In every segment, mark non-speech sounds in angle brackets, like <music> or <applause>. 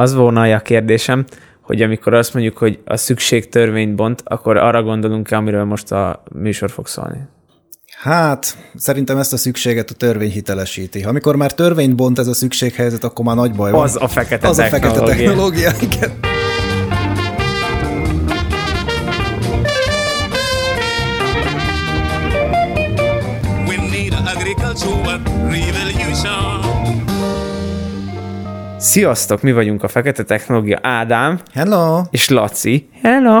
az volna a kérdésem, hogy amikor azt mondjuk, hogy a szükség törvényt bont, akkor arra gondolunk-e, amiről most a műsor fog szólni? Hát, szerintem ezt a szükséget a törvény hitelesíti. Amikor már törvényt bont ez a szükséghelyzet, akkor már nagy baj van. Az a fekete Az a technológia. fekete technológia, igen. Sziasztok, mi vagyunk a Fekete Technológia Ádám Hello! és Laci. Hello!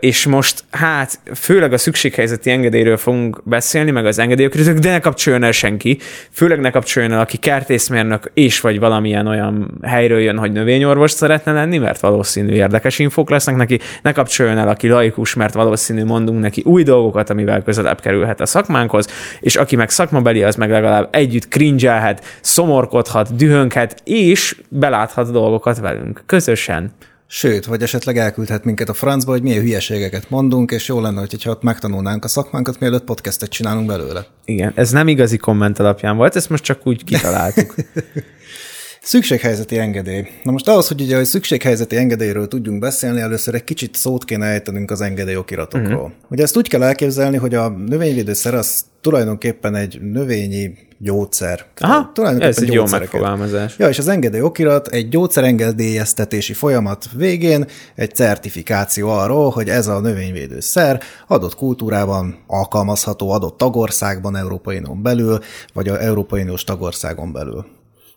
És most hát főleg a szükséghelyzeti engedélyről fogunk beszélni, meg az engedélyokról, de ne kapcsoljon el senki. Főleg ne kapcsoljon el, aki kertészmérnök és vagy valamilyen olyan helyről jön, hogy növényorvos szeretne lenni, mert valószínű érdekes infók lesznek neki. Ne kapcsoljon el, aki laikus, mert valószínű mondunk neki új dolgokat, amivel közelebb kerülhet a szakmánkhoz, és aki meg szakmabeli, az meg legalább együtt cringelhet, szomorkodhat, dühönkhet, és beláthat dolgokat velünk közösen. Sőt, vagy esetleg elküldhet minket a francba, hogy milyen hülyeségeket mondunk, és jó lenne, hogyha ott megtanulnánk a szakmánkat, mielőtt podcastet csinálunk belőle. Igen, ez nem igazi komment alapján volt, ezt most csak úgy kitaláltuk. <laughs> Szükséghelyzeti engedély. Na most ahhoz, hogy ugye a szükséghelyzeti engedélyről tudjunk beszélni, először egy kicsit szót kéne ejtenünk az engedélyokiratokról. Uh-huh. Ugye ezt úgy kell elképzelni, hogy a növényvédőszer az tulajdonképpen egy növényi gyógyszer. Aha, tulajdonképpen ez egy jó megfogalmazás. Ja, és az engedélyokirat egy gyógyszerengedélyeztetési folyamat végén egy certifikáció arról, hogy ez a növényvédőszer adott kultúrában alkalmazható adott tagországban, Európai Unión belül, vagy a Európai Uniós tagországon belül.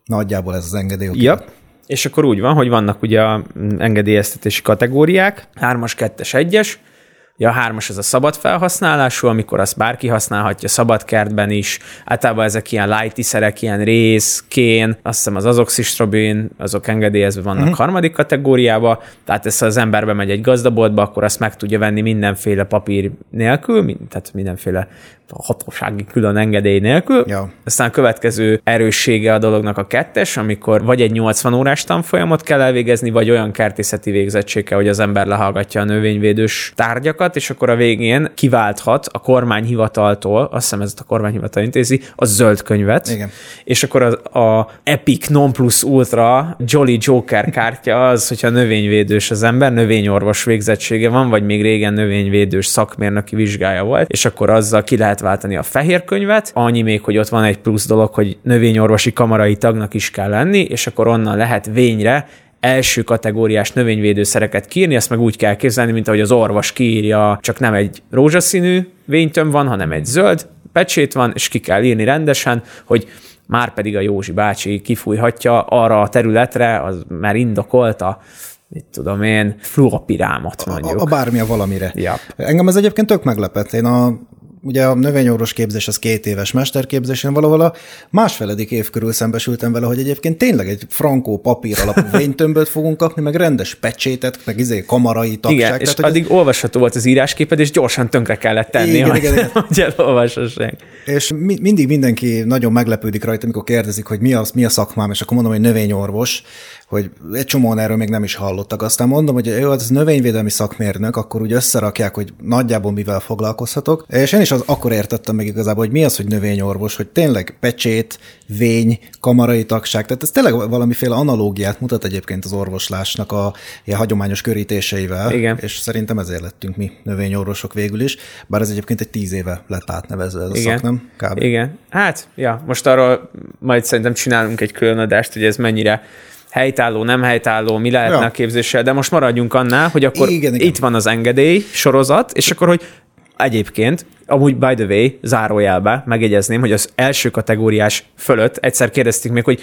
Nagyjából ez az engedélyokirat. Ja. És akkor úgy van, hogy vannak ugye a engedélyeztetési kategóriák, 3-as, 2-es, 1-es, Ja, a hármas az a szabad felhasználású, amikor azt bárki használhatja szabadkertben is. Általában ezek ilyen light szerek, ilyen rész, kén, azt hiszem az azoxistrobin, azok engedélyezve vannak uh-huh. harmadik kategóriába, tehát ez ha az ember bemegy egy gazdaboltba, akkor azt meg tudja venni mindenféle papír nélkül, tehát mindenféle hatósági külön engedély nélkül. Ja. Aztán a következő erőssége a dolognak a kettes, amikor vagy egy 80 órás tanfolyamot kell elvégezni, vagy olyan kertészeti végzettség kell, hogy az ember lehallgatja a növényvédős tárgyakat, és akkor a végén kiválthat a kormányhivataltól, azt hiszem ez a kormányhivatal intézi, a zöld könyvet. Igen. És akkor a, a Epic Non Plus Ultra Jolly Joker kártya az, hogyha növényvédős az ember, növényorvos végzettsége van, vagy még régen növényvédős szakmérnöki vizsgája volt, és akkor azzal ki lehet váltani a fehér könyvet. Annyi még, hogy ott van egy plusz dolog, hogy növényorvosi kamarai tagnak is kell lenni, és akkor onnan lehet vényre első kategóriás növényvédőszereket kiírni, ezt meg úgy kell képzelni, mint ahogy az orvos kiírja, csak nem egy rózsaszínű vénytöm van, hanem egy zöld pecsét van, és ki kell írni rendesen, hogy már pedig a Józsi bácsi kifújhatja arra a területre, az már indokolta, mit tudom én, fluopirámat mondjuk. A, a bármi a valamire. Jap. Engem ez egyébként tök meglepett. Én a ugye a növényorvos képzés az két éves mesterképzés, én valahol a másfeledik év körül szembesültem vele, hogy egyébként tényleg egy frankó papír alapú <laughs> vénytömböt fogunk kapni, meg rendes pecsétet, meg izé kamarai tagság. igen, és tehát, hogy ez- addig olvasható volt az írásképed, és gyorsan tönkre kellett tenni, Igen, hogy, igen, igen. <laughs> hogy elolvashassák. És mi, mindig mindenki nagyon meglepődik rajta, amikor kérdezik, hogy mi a, mi a szakmám, és akkor mondom, hogy növényorvos, hogy egy csomóan erről még nem is hallottak. Aztán mondom, hogy jó, ez növényvédelmi szakmérnök, akkor úgy összerakják, hogy nagyjából mivel foglalkozhatok. És én is az, akkor értettem meg igazából, hogy mi az, hogy növényorvos, hogy tényleg pecsét, vény, kamarai tagság, tehát ez tényleg valamiféle analógiát mutat egyébként az orvoslásnak a ilyen hagyományos körítéseivel. Igen. És szerintem ezért lettünk mi növényorvosok végül is, bár ez egyébként egy tíz éve lett átnevezve ez a Igen. szak, nem? Kb. Igen. Hát, ja, most arról majd szerintem csinálunk egy külön adást, hogy ez mennyire helytálló, nem helytálló, mi lehetne Ja. a képzéssel, de most maradjunk annál, hogy akkor Igen, igen. itt van az engedély sorozat, és akkor, hogy egyébként, amúgy by the way, zárójelbe megjegyezném, hogy az első kategóriás fölött egyszer kérdezték még, hogy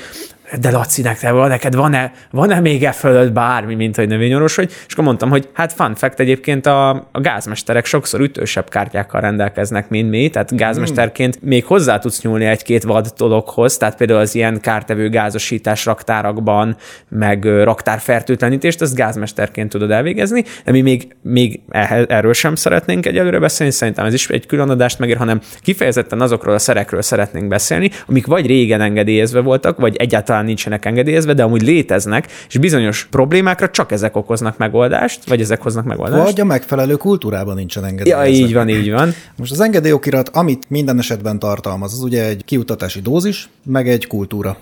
de Laci, neked, van- neked van-e, van-e még e fölött bármi, mint hogy növényorvos vagy? És akkor mondtam, hogy hát fun fact egyébként a, a gázmesterek sokszor ütősebb kártyákkal rendelkeznek, mint mi, tehát gázmesterként még hozzá tudsz nyúlni egy-két vad dologhoz, tehát például az ilyen kártevő gázosítás raktárakban, meg raktárfertőtlenítést, ezt gázmesterként tudod elvégezni, de mi még, még erről sem szeretnénk egyelőre beszélni, szerintem ez is egy külön adást megér, hanem kifejezetten azokról a szerekről szeretnénk beszélni, amik vagy régen engedélyezve voltak, vagy egyáltalán nincsenek engedélyezve, de amúgy léteznek, és bizonyos problémákra csak ezek okoznak megoldást, vagy ezek hoznak megoldást. Vagy a megfelelő kultúrában nincsen Ja, engedélyezve. így van, így van. Most az engedélyokirat, amit minden esetben tartalmaz, az ugye egy kiutatási dózis, meg egy kultúra.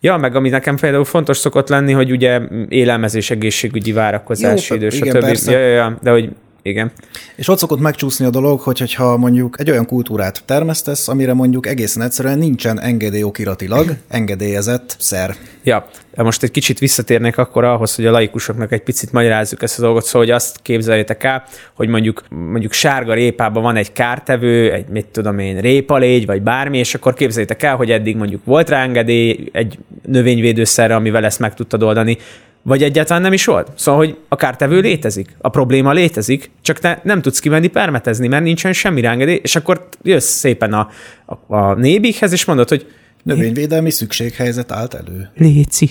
Ja, meg ami nekem például fontos szokott lenni, hogy ugye élelmezés, egészségügyi várakozási Jó, idő, stb. Ja, ja, ja, de hogy igen. És ott szokott megcsúszni a dolog, hogy hogyha mondjuk egy olyan kultúrát termesztesz, amire mondjuk egészen egyszerűen nincsen engedélyokiratilag engedélyezett szer. Ja, most egy kicsit visszatérnék akkor ahhoz, hogy a laikusoknak egy picit magyarázzuk ezt a dolgot, szóval hogy azt képzeljétek el, hogy mondjuk, mondjuk sárga répában van egy kártevő, egy mit tudom én, répalégy, vagy bármi, és akkor képzeljétek el, hogy eddig mondjuk volt rá engedély egy növényvédőszerre, amivel ezt meg tudtad oldani, vagy egyáltalán nem is volt. Szóval, hogy a kártevő létezik, a probléma létezik, csak te nem tudsz kimenni permetezni, mert nincsen semmi engedély, és akkor jössz szépen a, a, a nébikhez, és mondod, hogy Növényvédelmi szükséghelyzet állt elő. léci,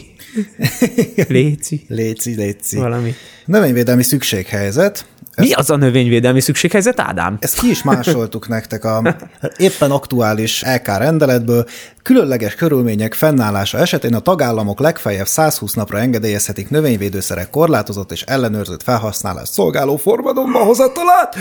<laughs> léci, Léci, léci. valami. Növényvédelmi szükséghelyzet. Mi az a növényvédelmi szükséghelyzet, Ádám? Ezt ki is másoltuk <laughs> nektek a éppen aktuális LK rendeletből. Különleges körülmények fennállása esetén a tagállamok legfeljebb 120 napra engedélyezhetik növényvédőszerek korlátozott és ellenőrzött felhasználást szolgáló formadonba hozatalát.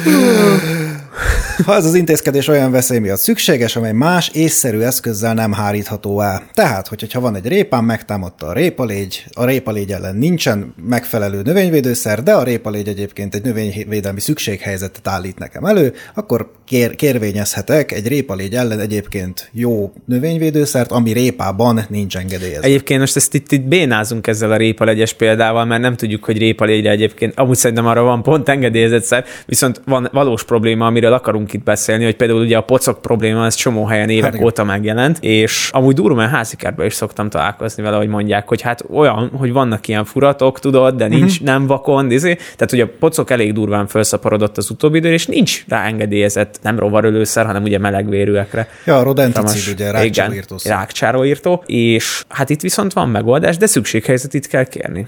Ha ez az intézkedés olyan veszély miatt szükséges, amely más észszerű eszközzel nem hárítható el. Tehát, hogyha van egy répán, megtámadta a répalégy, a répalégy ellen nincsen megfelelő növényvédőszer, de a répalégy egyébként egy növényvédelmi szükséghelyzetet állít nekem elő, akkor kér, kérvényezhetek egy répalégy ellen egyébként jó növényvédőszert, ami répában nincs engedélyezve. Egyébként most ezt itt, itt bénázunk ezzel a répalegyes példával, mert nem tudjuk, hogy répalégyre egyébként, amúgy szerintem arra van pont engedélyezett szer, viszont van valós probléma, amiről akarunk itt beszélni, hogy például ugye a pocok probléma, ez csomó helyen évek Hát óta megjelent, és amúgy durván házikertben is szoktam találkozni vele, hogy mondják, hogy hát olyan, hogy vannak ilyen furatok, tudod, de nincs, uh-huh. nem vakon, izé. tehát ugye a pocok elég durván felszaporodott az utóbbi idő, és nincs rá engedélyezett, nem rovarölőszer, hanem ugye melegvérűekre. Ja, a rodenticid, ugye, rákcsavírtószer. rákcsálóírtó, és hát itt viszont van megoldás, de szükséghelyzetit kell kérni.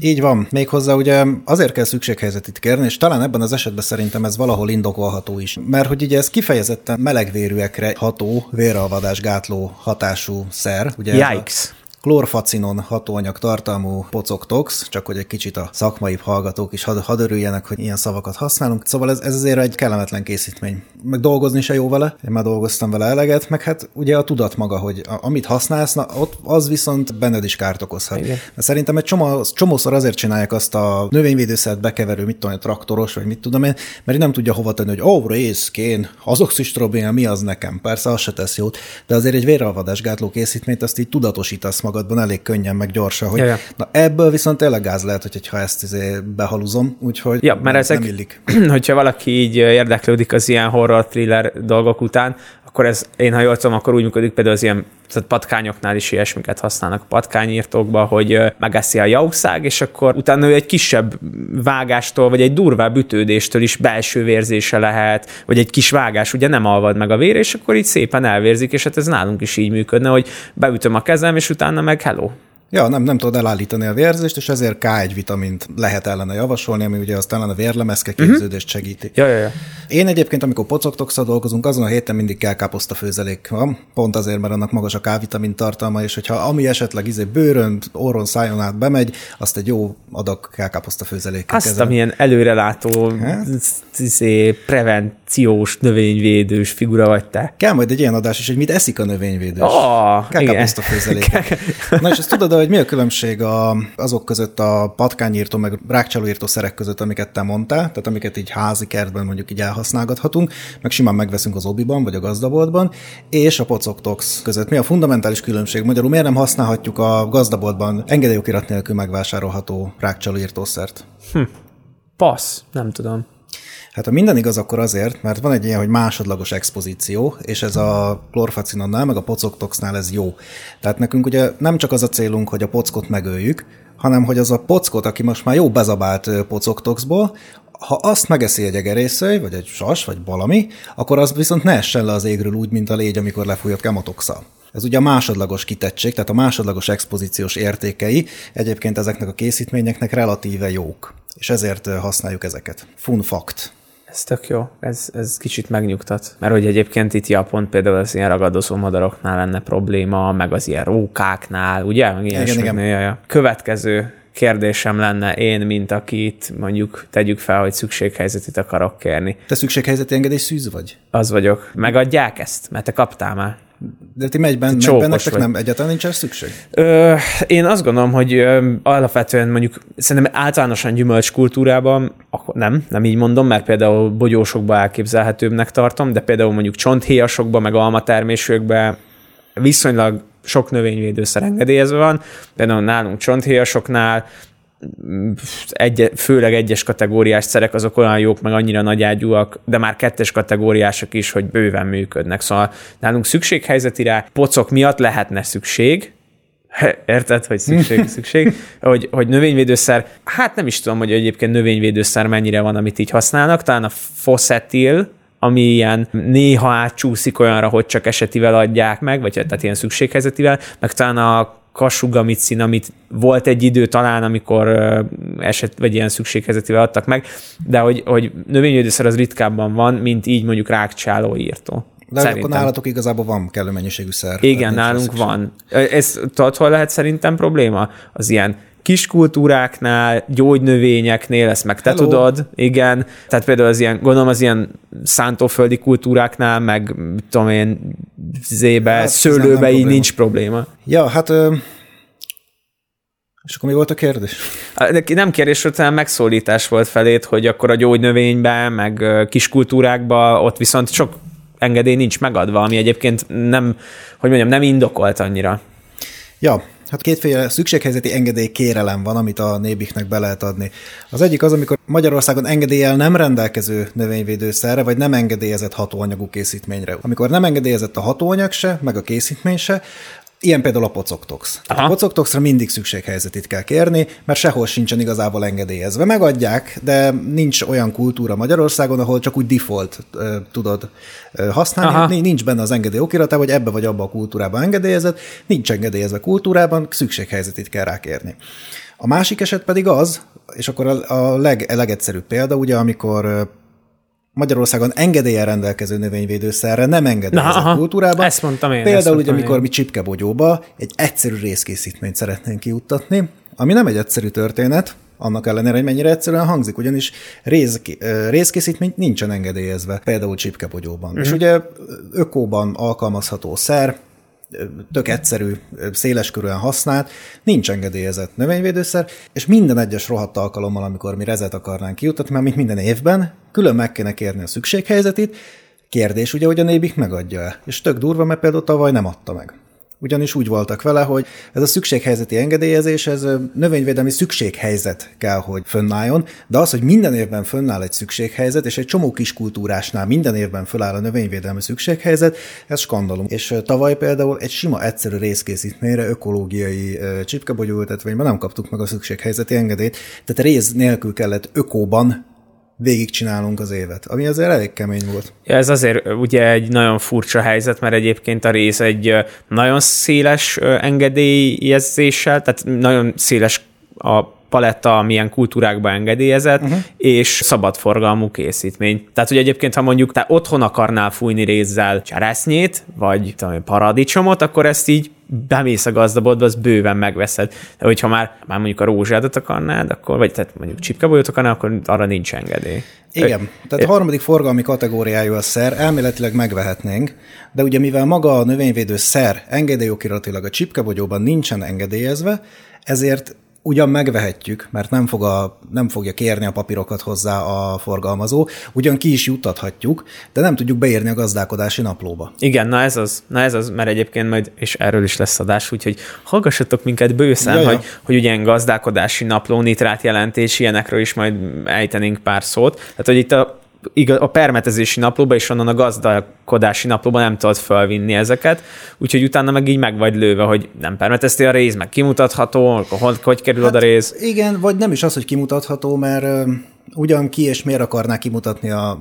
Így van. Méghozzá ugye azért kell szükséghelyzetit kérni, és talán ebben az esetben szerintem ez valahol indokolható is. Mert hogy ugye ez kifejezetten melegvérűekre ható, véralvadás gátló hatású szer. Ugye Yikes! Klorfacinon hatóanyag tartalmú pocoktox, csak hogy egy kicsit a szakmai hallgatók is had, hadd örüljenek, hogy ilyen szavakat használunk. Szóval ez, ez azért egy kellemetlen készítmény. Meg dolgozni se jó vele, én már dolgoztam vele eleget, meg hát ugye a tudat maga, hogy a, amit használsz, na, ott az viszont benned is kárt okozhat. Igen. De szerintem egy csomó, csomószor azért csinálják azt a növényvédőszert bekeverő, mit tudom, én, traktoros, vagy mit tudom én, mert nem tudja hova tenni, hogy ó, oh, részkén, azoxistrobin, mi az nekem? Persze, az se tesz jót, de azért egy véralvadás gátló készítményt azt így tudatosítasz magadban elég könnyen, meg gyorsan, hogy Ja, ja. na ebből viszont tényleg gáz lehet, hogy ha ezt izé behaluzom, úgyhogy Ja, mert ezek, nem illik. <clears throat> hogyha valaki így érdeklődik az ilyen horror thriller dolgok után, akkor ez, én ha jól tudom, akkor úgy működik például az ilyen tehát patkányoknál is ilyesmiket használnak a patkányírtókba, hogy megeszi a jauszág, és akkor utána ő egy kisebb vágástól, vagy egy durvább ütődéstől is belső vérzése lehet, vagy egy kis vágás, ugye nem alvad meg a vér, és akkor így szépen elvérzik, és hát ez nálunk is így működne, hogy beütöm a kezem, és utána meg hello. Ja, nem, nem tudod elállítani a vérzést, és ezért K1 vitamint lehet ellene javasolni, ami ugye aztán a vérlemezke képződést segíti. Ja, ja, ja. Én egyébként, amikor pocoktokszal dolgozunk, azon a héten mindig kell káposzta főzelék van, pont azért, mert annak magas a K-vitamin tartalma, és hogyha ami esetleg izé bőrön, orron, szájon át bemegy, azt egy jó adag káposzta főzelék. Azt, amilyen előrelátó, Hát? izé, prevenciós, növényvédős figura vagy te. Kell majd egy ilyen adás is, hogy mit eszik a növényvédő. Ah, Kell igen. káposzta főzelék. <laughs> Na és ezt tudod, hogy mi a különbség a, azok között a patkányírtó, meg rákcsalóírtó szerek között, amiket te mondtál, tehát amiket így házi kertben mondjuk így elhasználgathatunk, meg simán megveszünk az obiban, vagy a gazdaboltban, és a pocoktox között. Mi a fundamentális különbség? Magyarul miért nem használhatjuk a gazdaboltban engedélyokirat nélkül megvásárolható rákcsalóírtószert? Passz, nem tudom. Hát ha minden igaz, akkor azért, mert van egy ilyen, hogy másodlagos expozíció, és ez a klorfacinonnál, meg a pocoktoxnál ez jó. Tehát nekünk ugye nem csak az a célunk, hogy a pockot megöljük, hanem hogy az a pockot, aki most már jó bezabált pocoktoxból, ha azt megeszi egy egerészőj, vagy egy sas, vagy valami, akkor az viszont ne essen le az égről úgy, mint a légy, amikor lefújott kemotoxa. Ez ugye a másodlagos kitettség, tehát a másodlagos expozíciós értékei egyébként ezeknek a készítményeknek relatíve jók, és ezért használjuk ezeket. Fun fact. Ez tök jó, ez, ez kicsit megnyugtat. Mert hogy egyébként itt Japon például az ilyen ragadozó madaroknál lenne probléma, meg az ilyen rókáknál, ugye? Meg Igen, igen. Ja, ja. Következő kérdésem lenne én, mint akit mondjuk tegyük fel, hogy szükséghelyzetit akarok kérni. Te szükséghelyzeti engedély szűz vagy? Az vagyok. Megadják ezt? Mert te kaptál már. De ti megyben, megyben nektek vagy. nem egyáltalán nincs szükség? Ö, én azt gondolom, hogy ö, alapvetően mondjuk szerintem általánosan gyümölcs kultúrában, akkor nem, nem így mondom, mert például bogyósokba elképzelhetőbbnek tartom, de például mondjuk csonthéjasokba, meg almatermésőkbe viszonylag sok növényvédőszer engedélyezve van, például nálunk csonthéjasoknál egy, főleg egyes kategóriás szerek azok olyan jók, meg annyira nagyágyúak, de már kettes kategóriások is, hogy bőven működnek. Szóval nálunk szükséghelyzeti rá, pocok miatt lehetne szükség, Érted, hogy szükség, <laughs> szükség, hogy, hogy növényvédőszer, hát nem is tudom, hogy egyébként növényvédőszer mennyire van, amit így használnak, talán a foszetil, ami ilyen néha átcsúszik olyanra, hogy csak esetivel adják meg, vagy tehát ilyen szükséghelyzetivel, meg talán a kasugamicin, amit volt egy idő talán, amikor eset, vagy ilyen szükséghelyzetivel adtak meg, de hogy, hogy növényvédőszer az ritkábban van, mint így mondjuk rákcsáló írtó. De Szerintem. akkor nálatok igazából van kellő mennyiségű szer. Igen, nálunk van. Ez tudod, hol lehet szerintem probléma? Az ilyen kis kultúráknál, gyógynövényeknél, ezt meg te Hello. tudod, igen. Tehát például az ilyen, gondolom az ilyen szántóföldi kultúráknál, meg tudom én, zébe, Hát, szőlőbe így nincs probléma. Ja, hát... Ö... És akkor mi volt a kérdés? Nem kérdés, hanem megszólítás volt felét, hogy akkor a gyógynövényben, meg ö, kis kultúrákban ott viszont sok engedély nincs megadva, ami egyébként nem, hogy mondjam, nem indokolt annyira. Ja, hát kétféle szükséghelyzeti engedély kérelem van, amit a nébiknek be lehet adni. Az egyik az, amikor Magyarországon engedéllyel nem rendelkező növényvédőszerre, vagy nem engedélyezett hatóanyagú készítményre. Amikor nem engedélyezett a hatóanyag se, meg a készítmény se, Ilyen például a pocoktox. Tehát a Aha. pocoktoxra mindig szükséghelyzetit kell kérni, mert sehol sincsen igazából engedélyezve. Megadják, de nincs olyan kultúra Magyarországon, ahol csak úgy default ö, tudod ö, használni. Aha. Ni- Nincs benne az engedély okiratában, hogy ebbe vagy abba a kultúrában engedélyezett, nincs engedélyezve kultúrában, szükséghelyzetit kell rákérni. A másik eset pedig az, és akkor a, a leg, legegyszerűbb példa, ugye, amikor Magyarországon engedélyen rendelkező növényvédőszerre nem engedélyezett Na, aha. kultúrában. Ezt mondtam én, Például, ugye, amikor én. mi csipkebogyóba egy egyszerű részkészítményt szeretnénk kijuttatni, ami nem egy egyszerű történet, annak ellenére, hogy mennyire egyszerűen hangzik, ugyanis rész, részkészítmény nincsen engedélyezve, például csipkebogyóban. Mhm. És ugye ökóban alkalmazható szer, tök egyszerű, széleskörűen használt, nincs engedélyezett növényvédőszer, és minden egyes rohadt alkalommal, amikor mi rezet akarnánk kijutatni, már mint minden évben, külön meg kéne kérni a szükséghelyzetit, Kérdés ugye, hogy a nébik megadja-e. És tök durva, mert például tavaly nem adta meg. Ugyanis úgy voltak vele, hogy ez a szükséghelyzeti engedélyezés, ez növényvédelmi szükséghelyzet kell, hogy fönnálljon, de az, hogy minden évben fönnáll egy szükséghelyzet, és egy csomó kis kultúrásnál minden évben föláll a növényvédelmi szükséghelyzet, ez skandalum. És tavaly például egy sima egyszerű részkészítményre ökológiai ö, csipkebogyóültetvényben nem kaptuk meg a szükséghelyzeti engedélyt, tehát rész nélkül kellett ökóban végigcsinálunk az évet, ami azért elég kemény volt. Ja, ez azért ugye egy nagyon furcsa helyzet, mert egyébként a rész egy nagyon széles engedélyezéssel, tehát nagyon széles a paletta, amilyen kultúrákban engedélyezett, uh-huh. és szabadforgalmú készítmény. Tehát, hogy egyébként, ha mondjuk te otthon akarnál fújni rézzel cseresznyét, vagy tudom, paradicsomot, akkor ezt így bemész a gazdaboltba, az bőven megveszed. De hogyha már, már mondjuk a rózsádat akarnád, akkor, vagy tehát mondjuk csipkabolyot akarnál, akkor arra nincs engedély. Igen, tehát a harmadik forgalmi kategóriájú a szer, elméletileg megvehetnénk, de ugye mivel maga a növényvédő szer engedélyokiratilag a csipkebogyóban nincsen engedélyezve, ezért ugyan megvehetjük, mert nem, fog a, nem fogja kérni a papírokat hozzá a forgalmazó, ugyan ki is juttathatjuk, de nem tudjuk beírni a gazdálkodási naplóba. Igen, na ez az, na ez az, mert egyébként majd, és erről is lesz adás, úgyhogy hallgassatok minket bőszen, Ja, ja. hogy, hogy ugye gazdálkodási napló, nitrát jelentés, ilyenekről is majd ejtenénk pár szót. Tehát, hogy itt a igaz, a permetezési naplóba és onnan a gazdálkodási naplóba nem tudod felvinni ezeket, úgyhogy utána meg így meg vagy lőve, hogy nem permeteztél a rész, meg kimutatható, hogy, hogy kerül hát, oda rész. Igen, vagy nem is az, hogy kimutatható, mert ugyan ki és miért akarná kimutatni a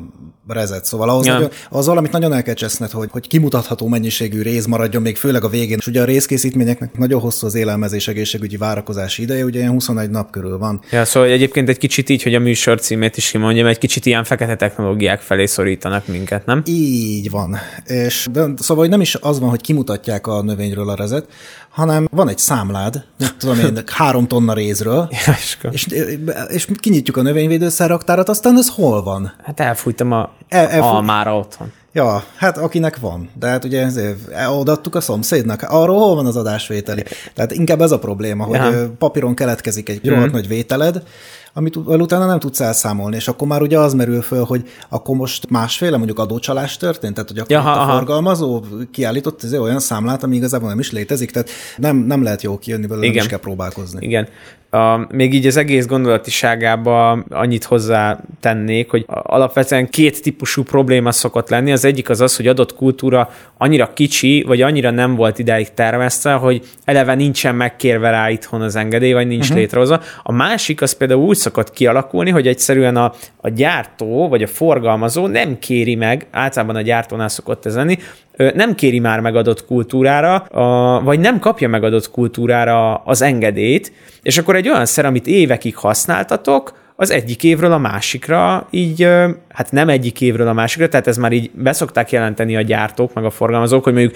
rezet. Szóval ahhoz, Ja. nagyon, az valamit nagyon el kell cseszned, hogy, hogy kimutatható mennyiségű réz maradjon még főleg a végén. És ugye a részkészítményeknek nagyon hosszú az élelmezés egészségügyi várakozási ideje, ugye ilyen 21 nap körül van. Ja, szóval egyébként egy kicsit így, hogy a műsor címét is kimondjam, egy kicsit ilyen fekete technológiák felé szorítanak minket, nem? Így van. És de, szóval hogy nem is az van, hogy kimutatják a növényről a rezet, hanem van egy számlád, nem tudom én, <laughs> három tonna rézről, és és, kinyitjuk a növényvédőszerraktárat, aztán ez hol van? Hát elfújtam a El- elfúj- almára otthon. Ja, hát akinek van. De hát ugye ezért odaadtuk a szomszédnak. Arról hol van az adásvételi? Tehát inkább ez a probléma, hogy Ja. papíron keletkezik egy Mhm. rohadt nagy vételed, amit utána nem tudsz elszámolni, és akkor már ugye az merül föl, hogy akkor most másféle mondjuk adócsalás történt, tehát hogy akkor Ja, aha, a forgalmazó kiállított ez olyan számlát, ami igazából nem is létezik, tehát nem, nem lehet jó kijönni belőle, nem Igen. is kell próbálkozni. Igen. A, még így az egész gondolatiságába annyit hozzá tennék, hogy alapvetően két típusú probléma szokott lenni. Az egyik az az, hogy adott kultúra annyira kicsi, vagy annyira nem volt ideig termesztve, hogy eleve nincsen megkérve rá itthon az engedély, vagy nincs uh-huh. létrehozva. A másik az például úgy szokott kialakulni, hogy egyszerűen a, a gyártó, vagy a forgalmazó nem kéri meg, általában a gyártónál szokott ez lenni, nem kéri már meg adott kultúrára, vagy nem kapja meg adott kultúrára az engedélyt, és akkor egy olyan szer, amit évekig használtatok, az egyik évről a másikra így, hát nem egyik évről a másikra, tehát ez már így beszokták jelenteni a gyártók, meg a forgalmazók, hogy mondjuk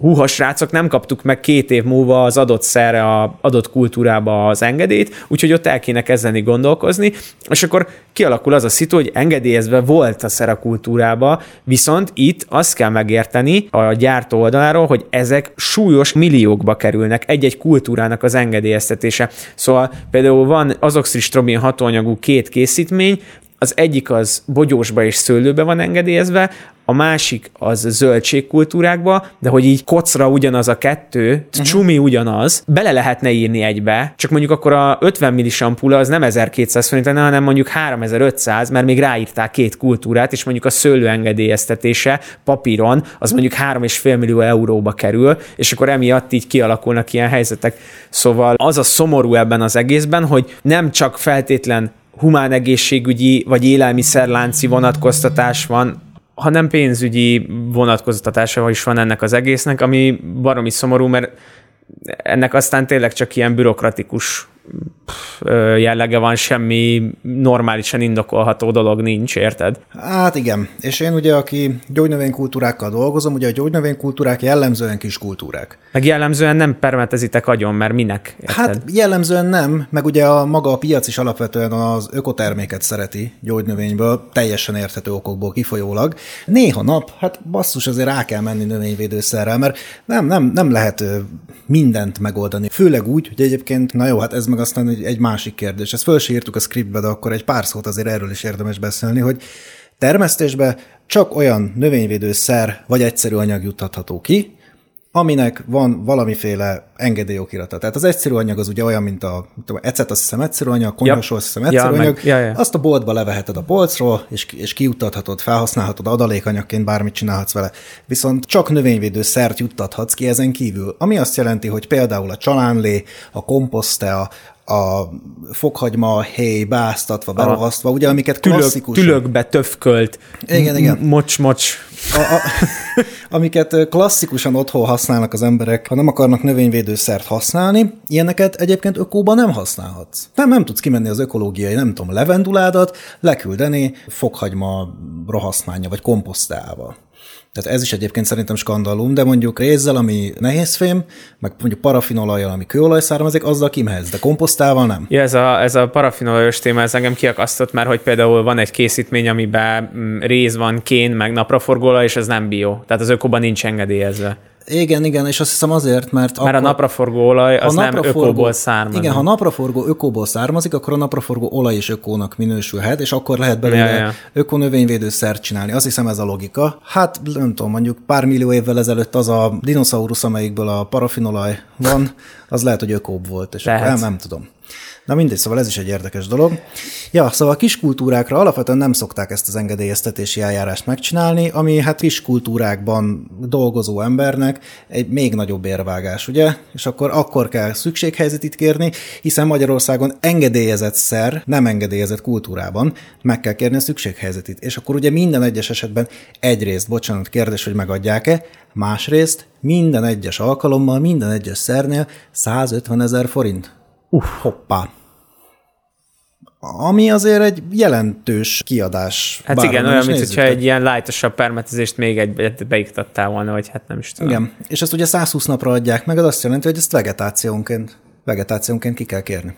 húha srácok, nem kaptuk meg két év múlva az adott szerre, a adott kultúrába az engedélyt, úgyhogy ott el kéne kezdeni gondolkozni, és akkor kialakul az a szitu, hogy engedélyezve volt a szer a kultúrába, viszont itt azt kell megérteni a gyártó oldaláról, hogy ezek súlyos milliókba kerülnek egy-egy kultúrának az engedélyeztetése. Szóval például van azoxristrobin hatóanyagú két készítmény, az egyik az bogyósba és szőlőbe van engedélyezve, a másik az zöldségkultúrákba, de hogy így kocra ugyanaz a kettő, uh-huh. csumi ugyanaz, bele lehetne írni egybe, csak mondjuk akkor a 50 millis ampula az nem 1200 forint lenne, hanem mondjuk 3500, mert még ráírták két kultúrát, és mondjuk a szőlő engedélyeztetése papíron az mondjuk 3,5 millió euróba kerül, és akkor emiatt így kialakulnak ilyen helyzetek. Szóval az a szomorú ebben az egészben, hogy nem csak feltétlen humán egészségügyi vagy élelmiszerlánci vonatkoztatás van, hanem pénzügyi vonatkoztatása is van ennek az egésznek, ami baromi szomorú, mert ennek aztán tényleg csak ilyen bürokratikus jellege van, semmi normálisan indokolható dolog nincs, érted? Hát igen, és én ugye, aki gyógynövénykultúrákkal dolgozom, ugye a gyógynövénykultúrák jellemzően kis kultúrák. Meg jellemzően nem permetezitek agyon, mert minek? Érted? Hát jellemzően nem, meg ugye a maga a piac is alapvetően az ökoterméket szereti gyógynövényből, teljesen érthető okokból kifolyólag. Néha nap, hát basszus, azért rá kell menni növényvédőszerrel, mert nem, nem, nem lehet mindent megoldani. Főleg úgy, hogy egyébként, na jó, hát ez meg aztán egy, egy másik kérdés. Ezt föl se írtuk a scriptbe, de akkor egy pár szót azért erről is érdemes beszélni, hogy termesztésbe csak olyan növényvédőszer vagy egyszerű anyag juttatható ki, aminek van valamiféle engedélyokirata. Tehát az egyszerű anyag az ugye olyan, mint a tudom, ecet, azt hiszem egyszerű anyag, konyhasó, azt hiszem Ja, egyszerű meg- anyag. ja, ja. Azt a boltba leveheted a polcról, és, és kiuttathatod, felhasználhatod adalékanyagként, bármit csinálhatsz vele. Viszont csak növényvédő szert juttathatsz ki ezen kívül. Ami azt jelenti, hogy például a csalánlé, a komposztea, a fokhagyma, héj, beáztatva, berohasztva, ugye, amiket Tülök, klasszikus. tülökbe töfkölt. Igen, igen. Mocs, mocs. A, a, <laughs> amiket klasszikusan otthon használnak az emberek, ha nem akarnak növényvédőszert használni, ilyeneket egyébként ökóban nem használhatsz. Nem, nem tudsz kimenni az ökológiai, nem tudom, levenduládat, leküldeni fokhagyma rohasztmánya, vagy komposztával. Tehát ez is egyébként szerintem skandalum, de mondjuk rézzel, ami nehézfém, meg mondjuk parafinolajjal, ami kőolaj származik, azzal kimehetsz, de komposztával nem. Ja, ez a, ez a parafinolajos téma, ez engem kiakasztott, mert hogy például van egy készítmény, amiben mm, réz van, kén, meg napraforgóolaj, és ez nem bio. Tehát az ökóban nincs engedélyezve. Igen, igen, és azt hiszem azért, mert Mert a napraforgóolaj az nem ökóból származik. Igen, ha napraforgó ökóból származik, akkor a napraforgó olaj is ökónak minősülhet, és akkor lehet belőle Ja, ja, ökonövényvédőszert csinálni. Azt hiszem ez a logika. Hát nem tudom, mondjuk pár millió évvel ezelőtt az a dinoszaurusz, amelyikből a parafinolaj van, az lehet, hogy ökóbb volt, és Lehet. nem, nem tudom. Na mindegy, szóval ez is egy érdekes dolog. Ja, szóval a kiskultúrákra alapvetően nem szokták ezt az engedélyeztetési eljárást megcsinálni, ami hát kiskultúrákban dolgozó embernek egy még nagyobb érvágás, ugye? És akkor akkor kell szükséghelyzetit kérni, hiszen Magyarországon engedélyezett szer, nem engedélyezett kultúrában meg kell kérni a szükséghelyzetit. És akkor ugye minden egyes esetben egyrészt, bocsánat, kérdés, hogy megadják-e, másrészt minden egyes alkalommal, minden egyes szernél 150 ezer forint. Uff, hoppá. Ami azért egy jelentős kiadás. Hát igen, olyan, mint hogyha egy ilyen lightosabb permetezést még egy beiktattál volna, vagy hát nem is tudom. Igen, és ezt ugye 120 napra adják meg, az azt jelenti, hogy ezt vegetációnként, vegetációnként ki kell kérni.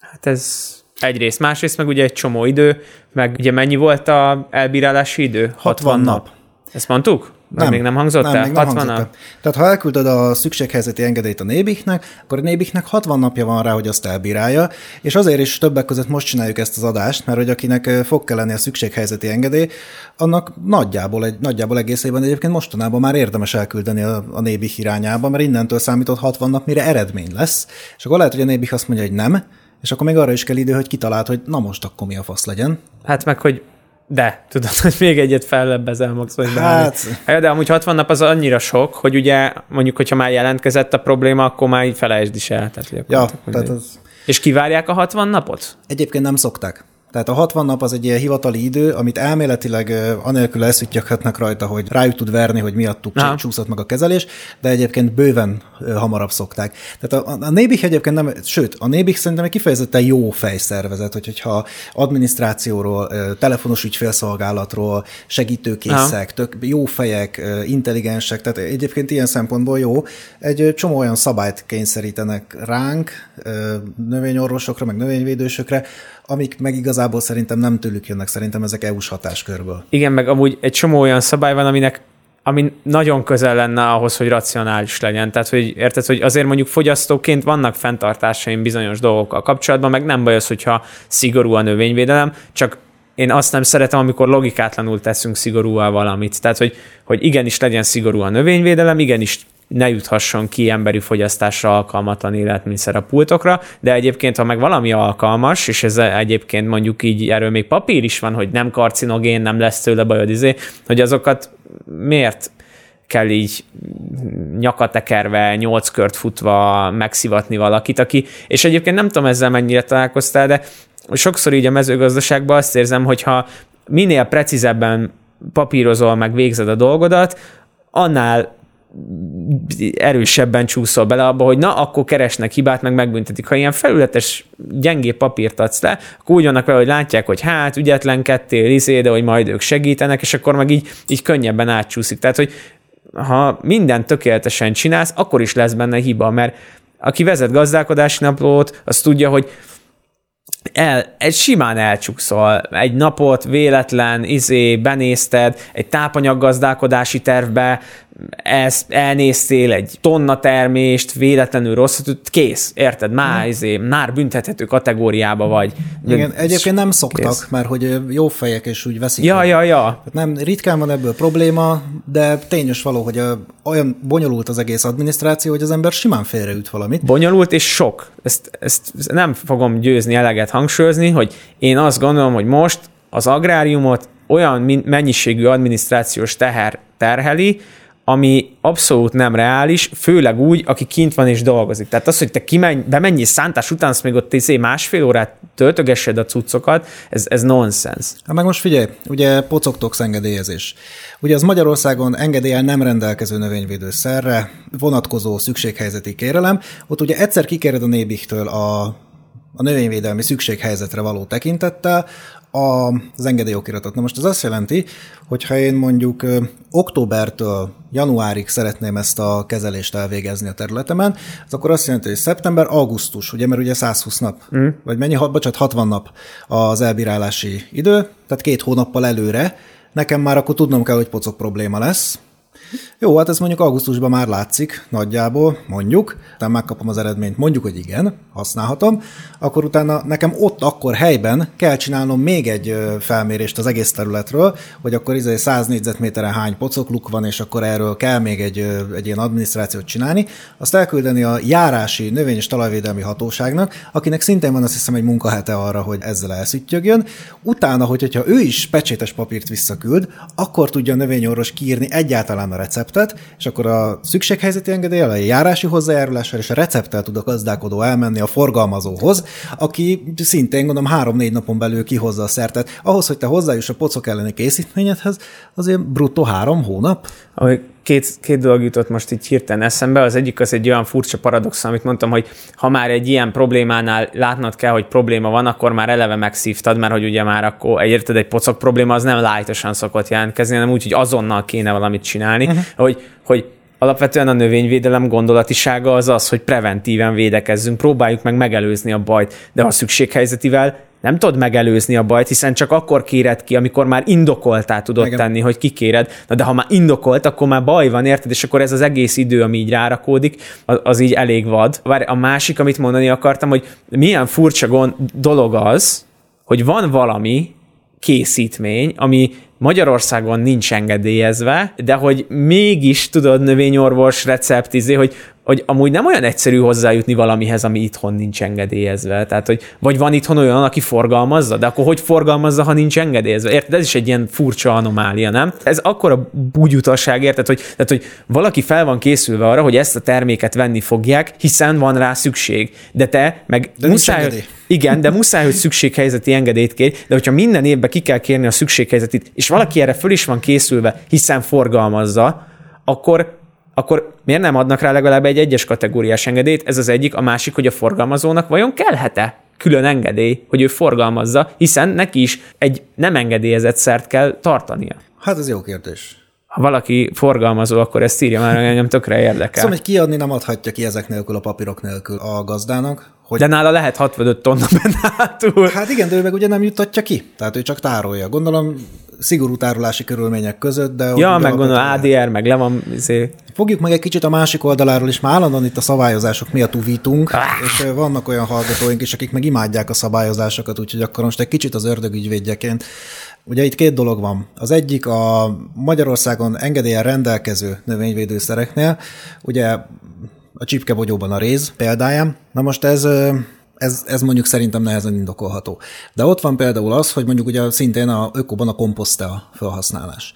Hát ez egyrészt, másrészt meg ugye egy csomó idő, meg ugye mennyi volt a elbírálási idő? 60 nap. Ezt mondtuk? Nem, még nem hangzott nem, el? Még nem 60 hangzott el. Tehát ha elküldöd a szükséghelyzeti engedélyt a nébiknek, akkor a nébiknek 60 napja van rá, hogy azt elbírálja, és azért is többek között most csináljuk ezt az adást, mert hogy akinek fog kelleni a szükséghelyzeti engedély, annak nagyjából, egy, nagyjából egész évben egyébként mostanában már érdemes elküldeni a, a nébik irányába, mert innentől számított 60 nap, mire eredmény lesz, és akkor lehet, hogy a nébik azt mondja, hogy nem, és akkor még arra is kell idő, hogy kitalált, hogy na most akkor mi a fasz legyen. Hát meg, hogy de, tudod, hogy még egyet fellebbezel max, vagy Hát. hát. De amúgy 60 nap az annyira sok, hogy ugye mondjuk, hogyha már jelentkezett a probléma, akkor már így felejtsd is el. Tehát, Ja, tehát az, És kivárják a 60 napot? Egyébként nem szokták. Tehát a 60 nap az egy ilyen hivatali idő, amit elméletileg anélkül elszüttyöghetnek rajta, hogy rájuk tud verni, hogy miattuk Aha. Csúszott meg a kezelés, de egyébként bőven hamarabb szokták. Tehát a, a Nébik egyébként nem, sőt, a Nébik szerintem egy kifejezetten jó fejszervezet, hogy, hogyha adminisztrációról, telefonos ügyfélszolgálatról, segítőkészek, tök jó fejek, intelligensek, tehát egyébként ilyen szempontból jó. Egy csomó olyan szabályt kényszerítenek ránk, növényorvosokra, meg növényvédősökre, amik meg igazából szerintem nem tőlük jönnek, szerintem ezek EU-s hatáskörből. Igen, meg amúgy egy csomó olyan szabály van, aminek ami nagyon közel lenne ahhoz, hogy racionális legyen. Tehát, hogy érted, hogy azért mondjuk fogyasztóként vannak fenntartásaim bizonyos dolgokkal kapcsolatban, meg nem baj az, hogyha szigorú a növényvédelem, csak én azt nem szeretem, amikor logikátlanul teszünk szigorúval valamit. Tehát, hogy, hogy igenis legyen szigorú a növényvédelem, igenis ne juthasson ki emberi fogyasztásra alkalmatlan életműszer a pultokra, de egyébként, ha meg valami alkalmas, és ez egyébként mondjuk így erről még papír is van, hogy nem karcinogén, nem lesz tőle bajod, izé, hogy azokat miért kell így nyakatekerve, nyolc kört futva megszivatni valakit, aki, és egyébként nem tudom ezzel mennyire találkoztál, de sokszor így a mezőgazdaságban azt érzem, hogyha minél precízebben papírozol, meg végzed a dolgodat, annál erősebben csúszol bele abba, hogy na, akkor keresnek hibát, meg megbüntetik. Ha ilyen felületes, gyengé papírt adsz le, akkor úgy vannak vele, hogy látják, hogy hát ügyetlenkedtél, izé, de hogy majd ők segítenek, és akkor meg így, így könnyebben átcsúszik. Tehát, hogy ha mindent tökéletesen csinálsz, akkor is lesz benne hiba, mert aki vezet gazdálkodási naplót, az tudja, hogy el, egy simán elcsúszol, egy napot véletlen, izé, benézted, egy tápanyaggazdálkodási tervbe, ezt elnéztél egy tonna termést, véletlenül rosszat, kész, érted? Már, izé, már büntethető kategóriába vagy. Igen, egyébként nem szoktak, Kész. mert hogy jó fejek és úgy veszik. Ja, meg. ja, ja. Nem, ritkán van ebből probléma, de tényes való, hogy olyan bonyolult az egész adminisztráció, hogy az ember simán félreüt valamit. Bonyolult és sok. Ezt, ezt nem fogom győzni eleget hangsúlyozni, hogy én azt gondolom, hogy most az agráriumot olyan mennyiségű adminisztrációs teher terheli, ami abszolút nem reális, főleg úgy, aki kint van és dolgozik. Tehát az, hogy te kimenj, bemenj és szántás után, azt még ott izé másfél órát töltögessed a cuccokat, ez, ez nonsens. Hát meg most figyelj, ugye pocoktox engedélyezés. Ugye az Magyarországon engedéllyel nem rendelkező növényvédőszerre vonatkozó szükséghelyzeti kérelem, ott ugye egyszer kikéred a nébiktől a, a növényvédelmi szükséghelyzetre való tekintettel a, az engedélyokiratot. Na most ez azt jelenti, hogy ha én mondjuk ö, októbertől januárig szeretném ezt a kezelést elvégezni a területemen, az akkor azt jelenti, hogy szeptember, augusztus, ugye, mert ugye 120 nap, mm. vagy mennyi, ha- bocsánat, 60 nap az elbírálási idő, tehát két hónappal előre, nekem már akkor tudnom kell, hogy pocok probléma lesz, jó, hát ez mondjuk augusztusban már látszik, nagyjából, mondjuk, utána megkapom az eredményt, mondjuk, hogy igen, használhatom, akkor utána nekem ott akkor helyben kell csinálnom még egy felmérést az egész területről, hogy akkor izé 100 négyzetméteren hány pocokluk van, és akkor erről kell még egy, egy ilyen adminisztrációt csinálni, azt elküldeni a járási növény- és talajvédelmi hatóságnak, akinek szintén van azt hiszem egy munkahete arra, hogy ezzel elszüttyögjön. Utána, hogy, hogyha ő is pecsétes papírt visszaküld, akkor tudja a növényorvos kiírni egyáltalán a receptet, és akkor a szükséghelyzeti engedéllyel, a járási hozzájárulással és a recepttel tud a gazdálkodó elmenni a forgalmazóhoz, aki szintén gondolom három-négy napon belül kihozza a szertet. Ahhoz, hogy te hozzájuss a pocok elleni készítményedhez, azért bruttó három hónap. Ahogy két, két dolog jutott most így hirtelen eszembe. Az egyik az egy olyan furcsa paradox, amit mondtam, hogy ha már egy ilyen problémánál látnod kell, hogy probléma van, akkor már eleve megszívtad, mert hogy ugye már akkor érted, egy pocok probléma az nem lájtosan szokott jelentkezni, hanem úgy, hogy azonnal kéne valamit csinálni, uh-huh. hogy, hogy alapvetően a növényvédelem gondolatisága az az, hogy preventíven védekezzünk, próbáljuk meg megelőzni a bajt, de ha szükséghelyzetivel nem tudod megelőzni a bajt, hiszen csak akkor kéred ki, amikor már indokoltá tudod Igen. tenni, hogy kikéred. Na de ha már indokolt, akkor már baj van, érted? És akkor ez az egész idő, ami így rárakódik, az, az így elég vad. Várj, a másik, amit mondani akartam, hogy milyen furcsa gond, dolog az, hogy van valami készítmény, ami Magyarországon nincs engedélyezve, de hogy mégis tudod növényorvos recept, izé, hogy, hogy amúgy nem olyan egyszerű hozzájutni valamihez, ami itthon nincs engedélyezve. Tehát, hogy vagy van itthon olyan, aki forgalmazza, de akkor hogy forgalmazza, ha nincs engedélyezve? Érted? Ez is egy ilyen furcsa anomália, nem? Ez akkora búgyutaság, érted, hogy, tehát, hogy valaki fel van készülve arra, hogy ezt a terméket venni fogják, hiszen van rá szükség. De te meg De muszáj. Igen, de muszáj, hogy szükséghelyzeti engedélyt kérj, de hogyha minden évben ki kell kérni a szükséghelyzetit, és valaki erre föl is van készülve, hiszen forgalmazza, akkor akkor miért nem adnak rá legalább egy egyes kategóriás engedélyt? Ez az egyik, a másik, hogy a forgalmazónak vajon kellhet-e külön engedély, hogy ő forgalmazza, hiszen neki is egy nem engedélyezett szert kell tartania. Hát ez jó kérdés. Ha valaki forgalmazó, akkor ezt írja már, engem tökre érdekel. Szóval, hogy kiadni nem adhatja ki ezek nélkül a papírok nélkül a gazdának, hogy De nála lehet 65 tonna benne hátul. Hát igen, de ő meg ugye nem juttatja ki. Tehát ő csak tárolja. Gondolom szigorú tárolási körülmények között, de... Ja, meg gondolom ADR, meg le van, izé, Fogjuk meg egy kicsit a másik oldaláról is, már állandóan itt a szabályozások miatt uvítunk, és ö, vannak olyan hallgatóink is, akik meg imádják a szabályozásokat, úgyhogy akkor most egy kicsit az ördög ügyvédjeként. Ugye itt két dolog van. Az egyik a Magyarországon engedélyen rendelkező növényvédőszereknél, ugye a csipkebogyóban a réz példáján. Na most ez ez, ez mondjuk szerintem nehezen indokolható. De ott van például az, hogy mondjuk ugye szintén a ökóban a komposztea felhasználás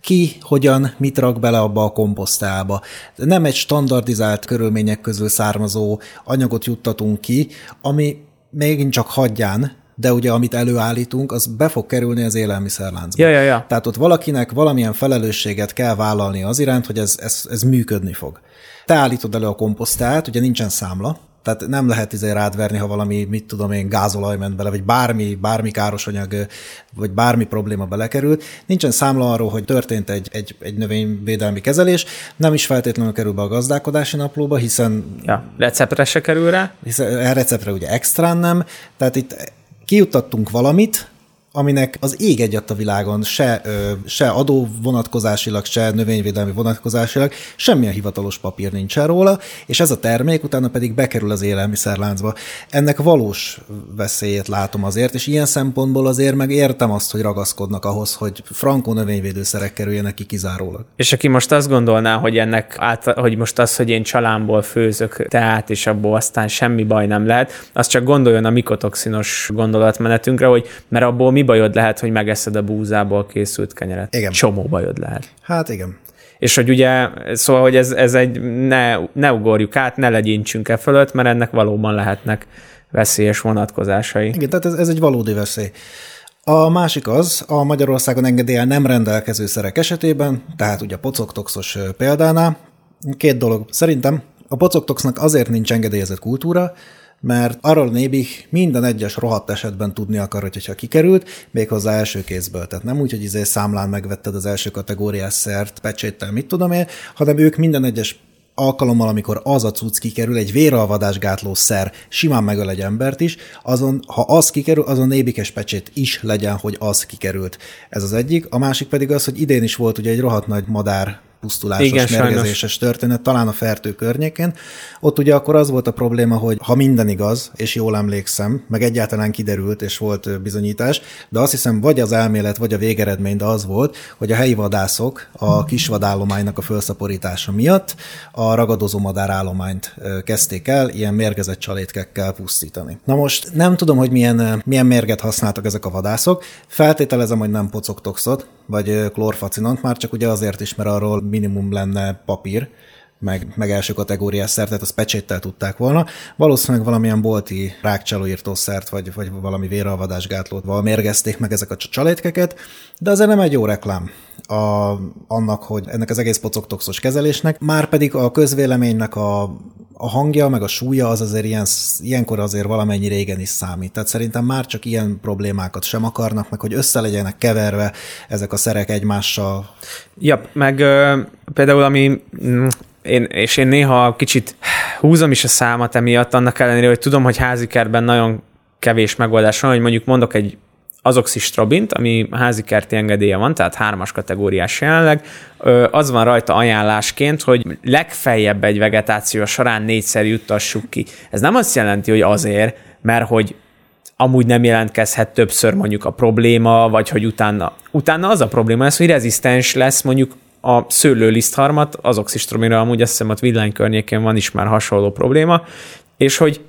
ki, hogyan, mit rak bele abba a komposztálba. Nem egy standardizált körülmények közül származó anyagot juttatunk ki, ami megint csak hagyján, de ugye amit előállítunk, az be fog kerülni az élelmiszerláncba. Ja, ja, ja. Tehát ott valakinek valamilyen felelősséget kell vállalni az iránt, hogy ez, ez, ez működni fog. Te állítod elő a komposztát, ugye nincsen számla, tehát nem lehet izé rád verni, ha valami, mit tudom én, gázolaj ment bele, vagy bármi, bármi káros anyag, vagy bármi probléma belekerült. Nincsen számla arról, hogy történt egy, egy, egy növényvédelmi kezelés, nem is feltétlenül kerül be a gazdálkodási naplóba, hiszen ja, receptre se kerül rá. hiszen receptre ugye extrán nem, tehát itt kijuttattunk valamit, aminek az ég egyat a világon se, ö, se adó vonatkozásilag, se növényvédelmi vonatkozásilag semmilyen hivatalos papír nincsen róla, és ez a termék utána pedig bekerül az élelmiszerláncba. Ennek valós veszélyét látom azért, és ilyen szempontból azért meg értem azt, hogy ragaszkodnak ahhoz, hogy frankó növényvédőszerek kerüljenek ki kizárólag. És aki most azt gondolná, hogy ennek át, hogy most az, hogy én csalámból főzök teát, és abból aztán semmi baj nem lehet, az csak gondoljon a mikotoxinos gondolatmenetünkre, hogy mert abból mi bajod lehet, hogy megeszed a búzából készült kenyeret. Igen. Csomó bajod lehet. Hát igen. És hogy ugye, szóval, hogy ez, ez egy, ne, ne ugorjuk át, ne legyintsünk e fölött, mert ennek valóban lehetnek veszélyes vonatkozásai. Igen, tehát ez, ez egy valódi veszély. A másik az, a Magyarországon engedéllyel nem rendelkező szerek esetében, tehát ugye a pocoktoxos példánál, két dolog. Szerintem a pocoktoxnak azért nincs engedélyezett kultúra, mert arról Nébih minden egyes rohadt esetben tudni akar, hogy ha kikerült, méghozzá első kézből. Tehát nem úgy, hogy izé számlán megvetted az első kategóriás szert, pecséttel, mit tudom én, hanem ők minden egyes alkalommal, amikor az a cucc kikerül, egy véralvadásgátló szer simán megöl egy embert is, azon, ha az kikerül, azon nébikes pecsét is legyen, hogy az kikerült. Ez az egyik. A másik pedig az, hogy idén is volt ugye egy rohadt nagy madár pusztulásos, Igen, sajnos. mérgezéses történet, talán a Fertő környékén. Ott ugye akkor az volt a probléma, hogy ha minden igaz, és jól emlékszem, meg egyáltalán kiderült, és volt bizonyítás, de azt hiszem, vagy az elmélet, vagy a végeredmény, de az volt, hogy a helyi vadászok a kisvadállománynak a felszaporítása miatt a ragadozó madárállományt kezdték el ilyen mérgezett csalétkekkel pusztítani. Na most nem tudom, hogy milyen, milyen mérget használtak ezek a vadászok. Feltételezem, hogy nem pocoktoxot, vagy ö, klórfacinont, már csak ugye azért is, mert arról minimum lenne papír, meg, meg első kategóriás szert, tehát azt pecséttel tudták volna. Valószínűleg valamilyen bolti rákcsalóírtószert, vagy, vagy valami véralvadásgátlót val mérgezték meg ezek a cs- csalétkeket, de azért nem egy jó reklám a, annak, hogy ennek az egész pocoktoxos kezelésnek, már pedig a közvéleménynek a, a hangja, meg a súlya az azért ilyen, ilyenkor azért valamennyi régen is számít. Tehát szerintem már csak ilyen problémákat sem akarnak, meg hogy össze legyenek keverve ezek a szerek egymással. Ja, meg ö, például ami, mm, én, és én néha kicsit húzom is a számat emiatt, annak ellenére, hogy tudom, hogy házikerben nagyon kevés megoldás van, hogy mondjuk mondok egy azoxistrobint, ami házikerti engedélye van, tehát hármas kategóriás jelenleg, az van rajta ajánlásként, hogy legfeljebb egy vegetáció során négyszer juttassuk ki. Ez nem azt jelenti, hogy azért, mert hogy amúgy nem jelentkezhet többször mondjuk a probléma, vagy hogy utána, utána az a probléma lesz, hogy rezisztens lesz mondjuk a szőlőlisztharmat, az oxistromira amúgy azt hiszem ott villány környékén van is már hasonló probléma, és hogy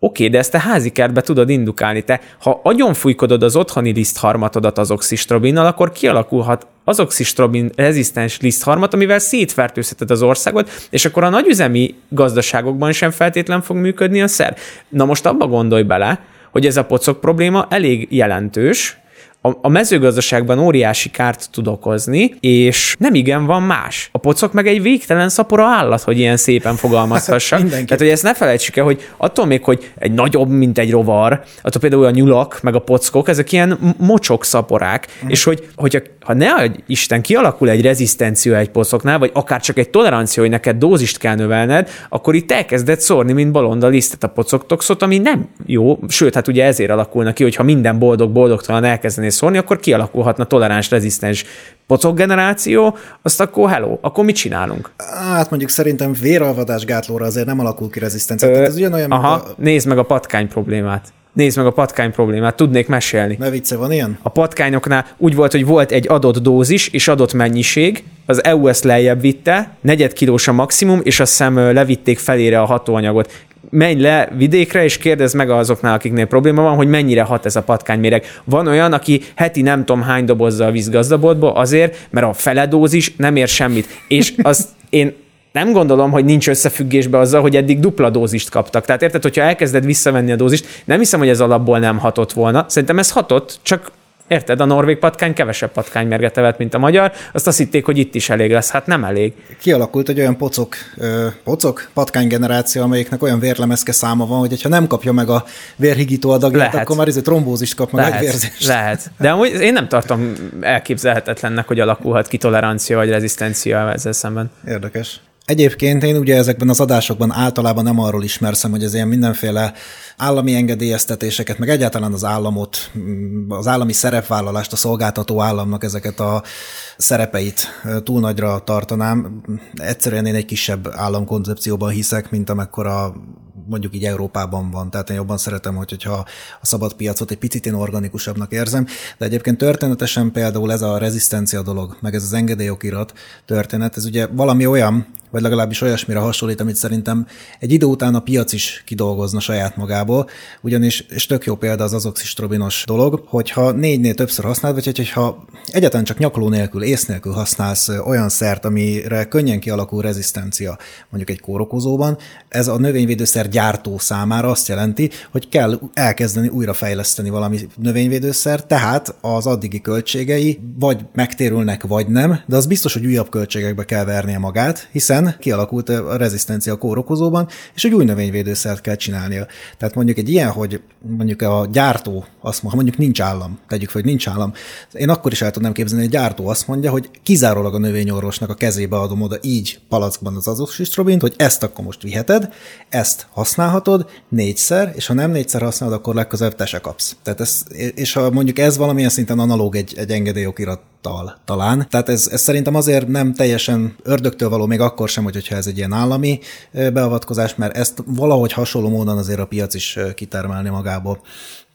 Oké, de ezt a házi kertbe tudod indukálni. Te, ha agyonfújkodod az otthoni lisztharmatodat az oxistrobinnal, akkor kialakulhat az oxistrobin rezisztens lisztharmat, amivel szétfertőzheted az országot, és akkor a nagyüzemi gazdaságokban sem feltétlen fog működni a szer. Na most abba gondolj bele, hogy ez a pocok probléma elég jelentős, a, mezőgazdaságban óriási kárt tud okozni, és nem igen van más. A pocok meg egy végtelen szapora állat, hogy ilyen szépen fogalmazhassak. <laughs> Tehát, hogy ezt ne felejtsük el, hogy attól még, hogy egy nagyobb, mint egy rovar, attól például a nyulak, meg a pockok, ezek ilyen mocsok szaporák, mm. és hogy, hogyha ha ne adj Isten kialakul egy rezisztencia egy pocoknál, vagy akár csak egy tolerancia, hogy neked dózist kell növelned, akkor itt elkezded szórni, mint balonda lisztet a pocoktoxot, ami nem jó, sőt, hát ugye ezért alakulna ki, hogyha minden boldog boldogtalan elkezdené szórni, akkor kialakulhatna toleráns, rezisztens pocok generáció, azt akkor hello, akkor mit csinálunk? Hát mondjuk szerintem véralvadás gátlóra azért nem alakul ki rezisztencia. Ö, ez ugyanolyan, aha, a... nézd meg a patkány problémát. Nézd meg a patkány problémát, tudnék mesélni. Ne vicce, van ilyen? A patkányoknál úgy volt, hogy volt egy adott dózis és adott mennyiség, az EU ezt lejjebb vitte, negyed kilós a maximum, és azt hiszem levitték felére a hatóanyagot menj le vidékre, és kérdezd meg azoknál, akiknél probléma van, hogy mennyire hat ez a patkányméreg. Van olyan, aki heti nem tudom hány dobozzal visz gazdaboltba azért, mert a feledózis nem ér semmit. És azt én nem gondolom, hogy nincs összefüggésbe azzal, hogy eddig dupla dózist kaptak. Tehát érted, hogyha elkezded visszavenni a dózist, nem hiszem, hogy ez alapból nem hatott volna. Szerintem ez hatott, csak Érted? A norvég patkány kevesebb patkánymérget evett, mint a magyar, azt azt hitték, hogy itt is elég lesz. Hát nem elég. Kialakult egy olyan pocok, ö, pocok patkány generáció, amelyiknek olyan vérlemezke száma van, hogy ha nem kapja meg a vérhigító adagját, lehet. akkor már ez egy trombózist kap, meg lehet, vérzést. Lehet. De amúgy én nem tartom elképzelhetetlennek, hogy alakulhat ki tolerancia vagy rezisztencia ezzel szemben. Érdekes. Egyébként én ugye ezekben az adásokban általában nem arról ismerszem, hogy az ilyen mindenféle állami engedélyeztetéseket, meg egyáltalán az államot, az állami szerepvállalást, a szolgáltató államnak ezeket a szerepeit túl nagyra tartanám. Egyszerűen én egy kisebb államkoncepcióban hiszek, mint amekkora mondjuk így Európában van. Tehát én jobban szeretem, hogy, hogyha a szabad piacot egy picit én organikusabbnak érzem, de egyébként történetesen például ez a rezisztencia dolog, meg ez az engedélyokirat történet, ez ugye valami olyan, vagy legalábbis olyasmire hasonlít, amit szerintem egy idő után a piac is kidolgozna saját magából, ugyanis, és tök jó példa az azoxistrobinos dolog, hogyha négynél többször használod, vagy hogyha egyetlen csak nyakló nélkül, ész nélkül használsz olyan szert, amire könnyen kialakul rezisztencia, mondjuk egy kórokozóban, ez a növényvédőszer gyártó számára azt jelenti, hogy kell elkezdeni újra fejleszteni valami növényvédőszer, tehát az addigi költségei vagy megtérülnek, vagy nem, de az biztos, hogy újabb költségekbe kell vernie magát, hiszen hiszen kialakult a rezisztencia a kórokozóban, és egy új növényvédőszert kell csinálnia. Tehát mondjuk egy ilyen, hogy mondjuk a gyártó azt mondja, mondjuk nincs állam, tegyük fel, hogy nincs állam, én akkor is el tudnám képzelni, hogy a gyártó azt mondja, hogy kizárólag a növényorvosnak a kezébe adom oda így palackban az azoxistrobint, hogy ezt akkor most viheted, ezt használhatod négyszer, és ha nem négyszer használod, akkor legközelebb te se kapsz. Tehát ez, és ha mondjuk ez valamilyen szinten analóg egy, egy engedélyokirattal talán. Tehát ez, ez szerintem azért nem teljesen ördögtől való még akkor sem, hogyha ez egy ilyen állami beavatkozás, mert ezt valahogy hasonló módon azért a piac is kitermelni magából.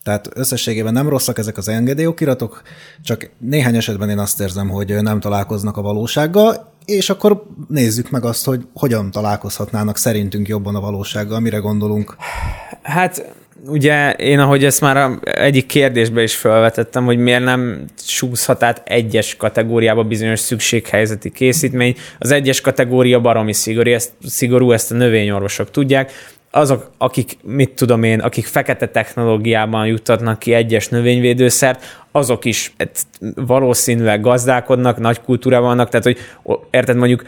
Tehát összességében nem rosszak ezek az engedélyokiratok, csak néhány esetben én azt érzem, hogy nem találkoznak a valósággal, és akkor nézzük meg azt, hogy hogyan találkozhatnának szerintünk jobban a valósággal, mire gondolunk. Hát ugye én, ahogy ezt már egyik kérdésbe is felvetettem, hogy miért nem súszhat át egyes kategóriába bizonyos szükséghelyzeti készítmény. Az egyes kategória baromi szigorú, ezt, szigorú, ezt a növényorvosok tudják. Azok, akik, mit tudom én, akik fekete technológiában juttatnak ki egyes növényvédőszert, azok is hát, valószínűleg gazdálkodnak, nagy kultúrában vannak, tehát hogy érted mondjuk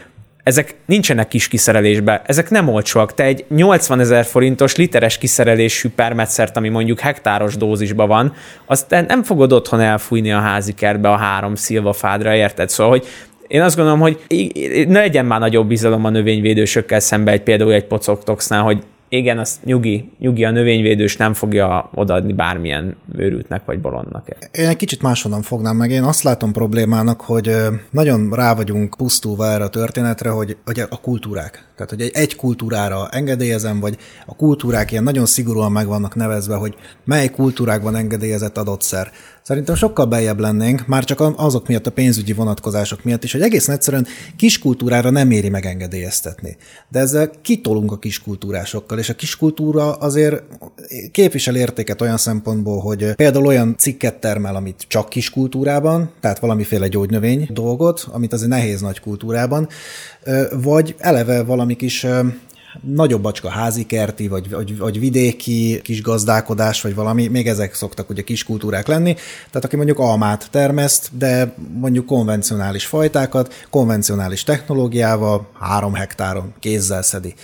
ezek nincsenek kis kiszerelésbe, ezek nem olcsóak. Te egy 80 ezer forintos literes kiszerelésű permetszert, ami mondjuk hektáros dózisban van, azt nem fogod otthon elfújni a házi kertbe a három szilvafádra, érted? Szóval, hogy én azt gondolom, hogy ne legyen már nagyobb bizalom a növényvédősökkel szembe egy például egy pocoktoxnál, hogy igen, az nyugi, nyugi a növényvédős nem fogja odaadni bármilyen őrültnek vagy bolondnak. Én egy kicsit máshonnan fognám meg. Én azt látom problémának, hogy nagyon rá vagyunk pusztulva erre a történetre, hogy, hogy a kultúrák. Tehát, hogy egy kultúrára engedélyezem, vagy a kultúrák ilyen nagyon szigorúan meg vannak nevezve, hogy mely kultúrákban engedélyezett adott szer. Szerintem sokkal beljebb lennénk, már csak azok miatt, a pénzügyi vonatkozások miatt is, hogy egészen egyszerűen kiskultúrára nem éri megengedélyeztetni. De ezzel kitolunk a kiskultúrásokkal, és a kiskultúra azért képvisel értéket olyan szempontból, hogy például olyan cikket termel, amit csak kiskultúrában, tehát valamiféle gyógynövény dolgot, amit azért nehéz nagy kultúrában, vagy eleve valami kis nagyobb bacska házi kerti, vagy, vagy, vagy vidéki kis gazdálkodás, vagy valami, még ezek szoktak ugye kis kultúrák lenni. Tehát aki mondjuk almát termeszt, de mondjuk konvencionális fajtákat, konvencionális technológiával három hektáron kézzel szedi.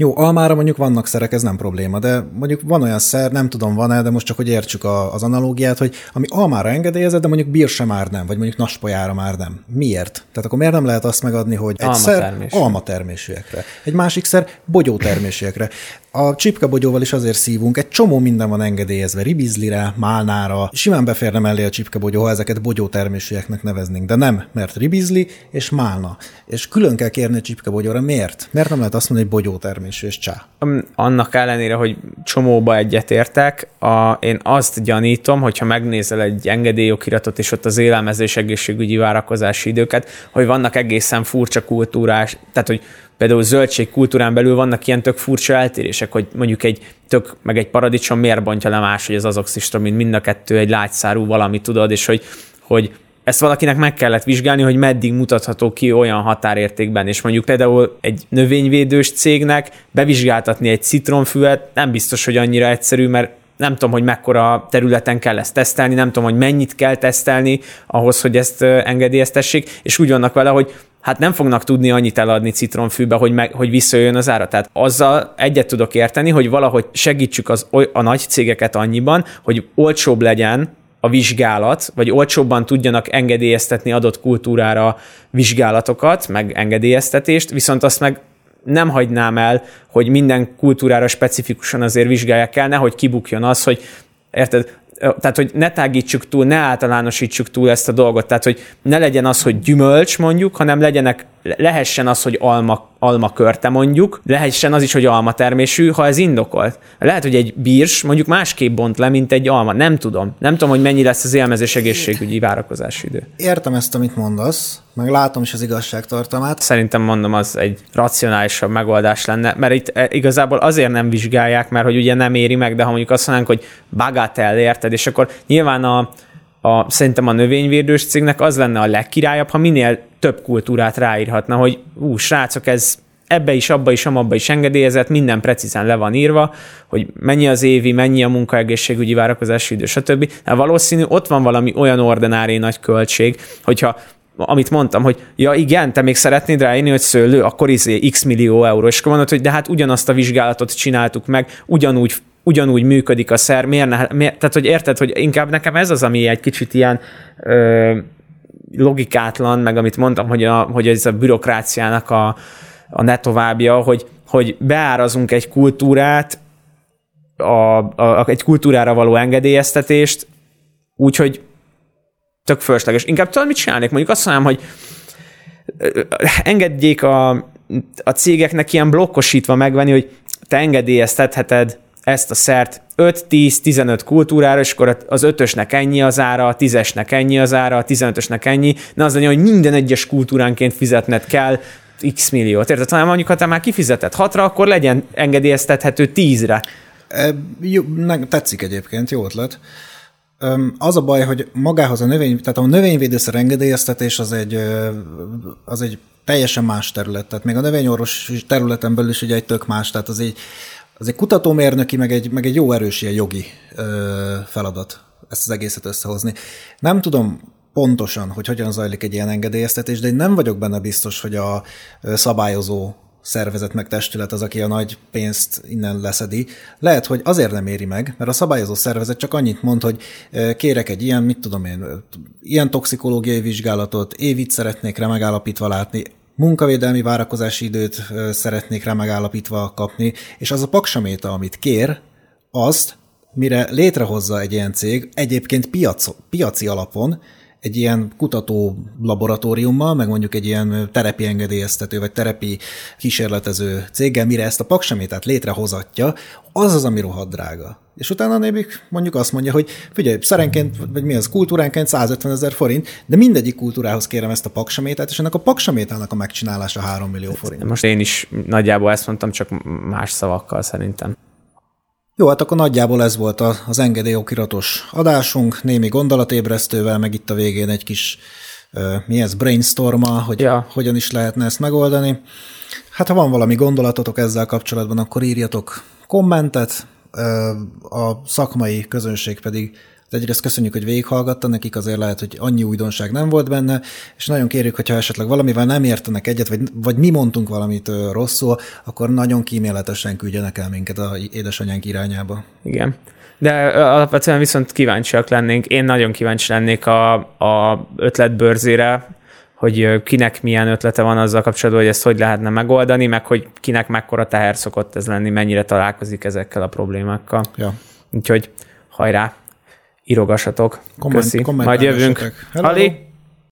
Jó, almára mondjuk vannak szerek, ez nem probléma, de mondjuk van olyan szer, nem tudom van-e, de most csak, hogy értsük a, az analógiát, hogy ami almára engedélyezett, de mondjuk birse már nem, vagy mondjuk naspolyára már nem. Miért? Tehát akkor miért nem lehet azt megadni, hogy egy Alma szer termésű. alma termésűekre, egy másik szer bogyó termésűekre. A csipkebogyóval is azért szívunk, egy csomó minden van engedélyezve, ribizlire, málnára, simán beférne mellé a csipkebogyó, ha ezeket bogyó termésűeknek neveznénk, de nem, mert ribizli és málna. És külön kell kérni a csipkebogyóra. Miért? Miért nem lehet azt mondani, hogy bogyó termésű és csá? Am- Annak ellenére, hogy csomóba egyetértek, a, én azt gyanítom, hogyha megnézel egy engedélyokiratot, és ott az élelmezés egészségügyi várakozási időket, hogy vannak egészen furcsa kultúrás, tehát hogy például zöldség kultúrán belül vannak ilyen tök furcsa eltérések, hogy mondjuk egy tök, meg egy paradicsom miért bontja le más, hogy az azoxistra, mint mind a kettő egy lágyszárú valami, tudod, és hogy, hogy ezt valakinek meg kellett vizsgálni, hogy meddig mutatható ki olyan határértékben, és mondjuk például egy növényvédős cégnek bevizsgáltatni egy citronfüvet nem biztos, hogy annyira egyszerű, mert nem tudom, hogy mekkora területen kell ezt tesztelni, nem tudom, hogy mennyit kell tesztelni ahhoz, hogy ezt engedélyeztessék, és úgy vannak vele, hogy hát nem fognak tudni annyit eladni citronfűbe, hogy, meg, hogy visszajön az ára. Tehát azzal egyet tudok érteni, hogy valahogy segítsük az, a nagy cégeket annyiban, hogy olcsóbb legyen a vizsgálat, vagy olcsóbban tudjanak engedélyeztetni adott kultúrára vizsgálatokat, meg engedélyeztetést, viszont azt meg nem hagynám el, hogy minden kultúrára specifikusan azért vizsgálják el, nehogy kibukjon az, hogy érted, tehát, hogy ne tágítsuk túl, ne általánosítsuk túl ezt a dolgot, tehát, hogy ne legyen az, hogy gyümölcs mondjuk, hanem legyenek, lehessen az, hogy alma, alma körte mondjuk, lehessen az is, hogy alma termésű, ha ez indokolt. Lehet, hogy egy bírs mondjuk másképp bont le, mint egy alma. Nem tudom. Nem tudom, hogy mennyi lesz az élmezés egészségügyi várakozási idő. Értem ezt, amit mondasz, meg látom is az igazságtartalmát. Szerintem mondom, az egy racionálisabb megoldás lenne, mert itt eh, igazából azért nem vizsgálják, mert hogy ugye nem éri meg, de ha mondjuk azt mondanánk, hogy bagatell, érted, és akkor nyilván a, a, szerintem a növényvédős cégnek az lenne a legkirályabb, ha minél több kultúrát ráírhatna, hogy ú, srácok, ez ebbe is, abba is, amabba is engedélyezett, minden precízen le van írva, hogy mennyi az évi, mennyi a munkaegészségügyi várakozási idő, stb. Hát valószínű ott van valami olyan ordinári nagy költség, hogyha amit mondtam, hogy ja igen, te még szeretnéd ráírni, hogy szőlő, akkor izé x millió euró, és akkor mondod, hogy de hát ugyanazt a vizsgálatot csináltuk meg, ugyanúgy ugyanúgy működik a szer, miért, ne, miért tehát hogy érted, hogy inkább nekem ez az, ami egy kicsit ilyen ö, logikátlan, meg amit mondtam, hogy, a, hogy ez a bürokráciának a, a ne továbbja, hogy, hogy beárazunk egy kultúrát, a, a, egy kultúrára való engedélyeztetést, úgyhogy tök fölösleges. Inkább tudod, mit csinálnék? Mondjuk azt mondanám, hogy engedjék a, a cégeknek ilyen blokkosítva megvenni, hogy te engedélyeztetheted ezt a szert 5-10-15 kultúrára, és akkor az ötösnek ennyi az ára, a tízesnek ennyi az ára, a 15-ösnek ennyi, ne az legyen, hogy minden egyes kultúránként fizetned kell x milliót. Érted? Hanem mondjuk, ha te már kifizetett hatra, akkor legyen engedélyeztethető 10-re. E, jó, tetszik egyébként, jó ötlet. Az a baj, hogy magához a növény, tehát a növényvédőszer engedélyeztetés az egy, az egy teljesen más terület. Tehát még a növényorvos területen belül is ugye egy tök más, tehát az egy, az egy kutatómérnöki, meg egy, meg egy jó erős ilyen jogi ö, feladat ezt az egészet összehozni. Nem tudom pontosan, hogy hogyan zajlik egy ilyen engedélyeztetés, de én nem vagyok benne biztos, hogy a szabályozó szervezet meg testület az, aki a nagy pénzt innen leszedi. Lehet, hogy azért nem éri meg, mert a szabályozó szervezet csak annyit mond, hogy kérek egy ilyen, mit tudom én, ilyen toxikológiai vizsgálatot, évit szeretnék rá megállapítva látni, munkavédelmi várakozási időt szeretnék rá megállapítva kapni, és az a paksaméta, amit kér, azt, mire létrehozza egy ilyen cég, egyébként piac, piaci alapon, egy ilyen kutató laboratóriummal, meg mondjuk egy ilyen terepi engedélyeztető, vagy terepi kísérletező céggel, mire ezt a paksamétát létrehozatja, az az, ami rohadt drága. És utána nébik mondjuk azt mondja, hogy figyelj, szerenként, vagy mi az, kultúránként 150 ezer forint, de mindegyik kultúrához kérem ezt a paksamétát, és ennek a paksamétának a megcsinálása 3 millió forint. Most én is nagyjából ezt mondtam, csak más szavakkal szerintem. Jó, hát akkor nagyjából ez volt az engedélyokiratos adásunk, némi gondolatébresztővel, meg itt a végén egy kis mi ez, brainstorm hogy Ja. hogyan is lehetne ezt megoldani. Hát ha van valami gondolatotok ezzel kapcsolatban, akkor írjatok kommentet, a szakmai közönség pedig egyrészt köszönjük, hogy végighallgatta, nekik azért lehet, hogy annyi újdonság nem volt benne, és nagyon kérjük, hogyha esetleg valamivel nem értenek egyet, vagy, vagy mi mondtunk valamit rosszul, akkor nagyon kíméletesen küldjenek el minket a édesanyánk irányába. Igen. De alapvetően viszont kíváncsiak lennénk. Én nagyon kíváncsi lennék a, a ötletbörzére, hogy kinek milyen ötlete van azzal kapcsolatban, hogy ezt hogy lehetne megoldani, meg hogy kinek mekkora teher szokott ez lenni, mennyire találkozik ezekkel a problémákkal. Ja. Úgyhogy hajrá, írogassatok. Komment- Köszi. Majd jövünk. Hello. Ali,